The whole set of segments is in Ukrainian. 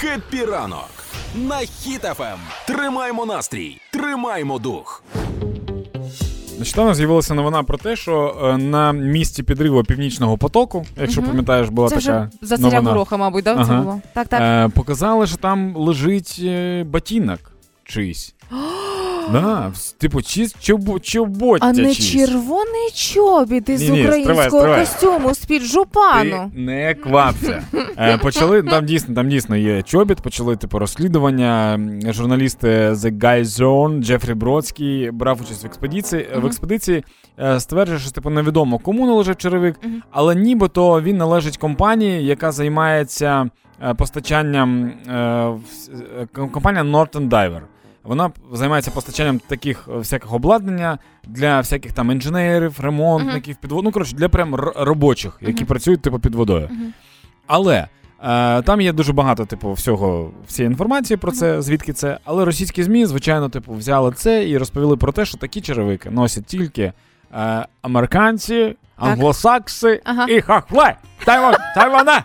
Happy ранок на Хіт FM. Тримаймо настрій, тримаймо дух. Нещодавно з'явилася новина про те, що е, на місці підриву північного потоку, якщо угу. пам'ятаєш, була Це така вже за царя гороха, мабуть, да, це було. Так, так. Е, показали, що там лежить батінок ботинок чийсь. Да, типу, чи чобо, чоботя А не червоний чобіт із Ні-ні, українського стривай. костюму з-під жупану. Ти не квапся. Е, почали там дійсно, там дійсно є чобіт. Почали типу розслідування. Журналісти The Guy Zone, Джефрі Бродський брав участь в експедиції. В експедиції е, стверджує, що типу невідомо кому належить черевик, Мгм. але нібито він належить компанії, яка займається е, постачанням е, е, компанія Norton Diver. Вона займається постачанням таких е, всяких обладнання для всяких там інженерів, ремонтників, підвод... ну, коротше, для прям р- робочих, які Мгм. працюють типу під водою. Мгм. Але е, там є дуже багато, типу, всього всієї інформації про це, звідки це. Але російські ЗМІ, звичайно, типу, взяли це і розповіли про те, що такі черевики носять тільки е, американці, англосакси і хахле. Тайван, Тайвана.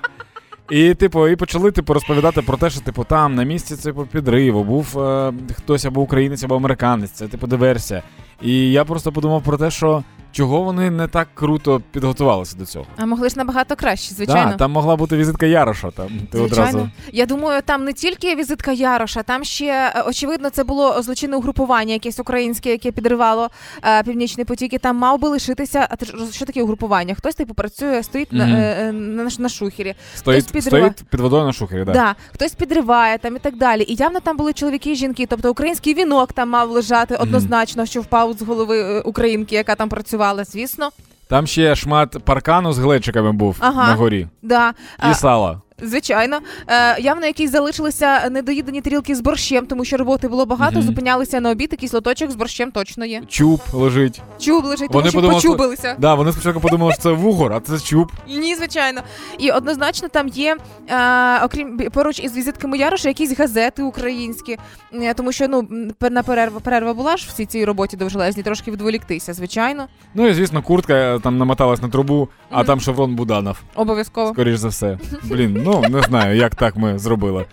І, типу, і почали типу, розповідати про те, що типу, там на місці типу, підриву був е, хтось або українець, або американець. Це типу диверсія. І я просто подумав про те, що чого вони не так круто підготувалися до цього. А могли ж набагато краще, звичайно. Так, там могла бути візитка Яроша. Там ти Звичайно. одразу. Я думаю, там не тільки візитка Яроша, там ще е, очевидно це було злочинне угрупування, якесь українське, яке підривало е, північний потік. І там мав би лишитися. А ти ж що таке угрупування? Хтось типу працює, стоїть на, Мгм. е, е, на, на шухері. Стоїть, Хтось підриває. стоїть під водою на шухері, Да. да. хтось підриває там і так далі. І явно там були чоловіки і жінки. Тобто український вінок там мав лежати однозначно, що впав з голови е, українки, яка там працювала. Звісно, Там ще шмат паркану з глечиками був Ага. на горі. да. І сала. Звичайно, е, явно якісь залишилися недоїдені тарілки з борщем, тому що роботи було багато. Мгм. Зупинялися на обід, якийсь лоточок з борщем точно є. Чуб лежить. Чуб лежить, тому Вони що подумали, що- почубилися. Да, вони спочатку подумали, що це вугор, а це чуб. Ні, звичайно. І однозначно там є, е, окрім поруч із візитками Яроша, якісь газети українські, Е, тому що ну м, пер- на перерва перерва була ж всій цій цій роботі довжелезній, трошки відволіктися, звичайно, Ну і звісно, куртка е, там намоталась на трубу, а Мгм. там шеврон Буданов, обов'язково. скоріш за все. Блін, ну не знаю, як так ми зробили.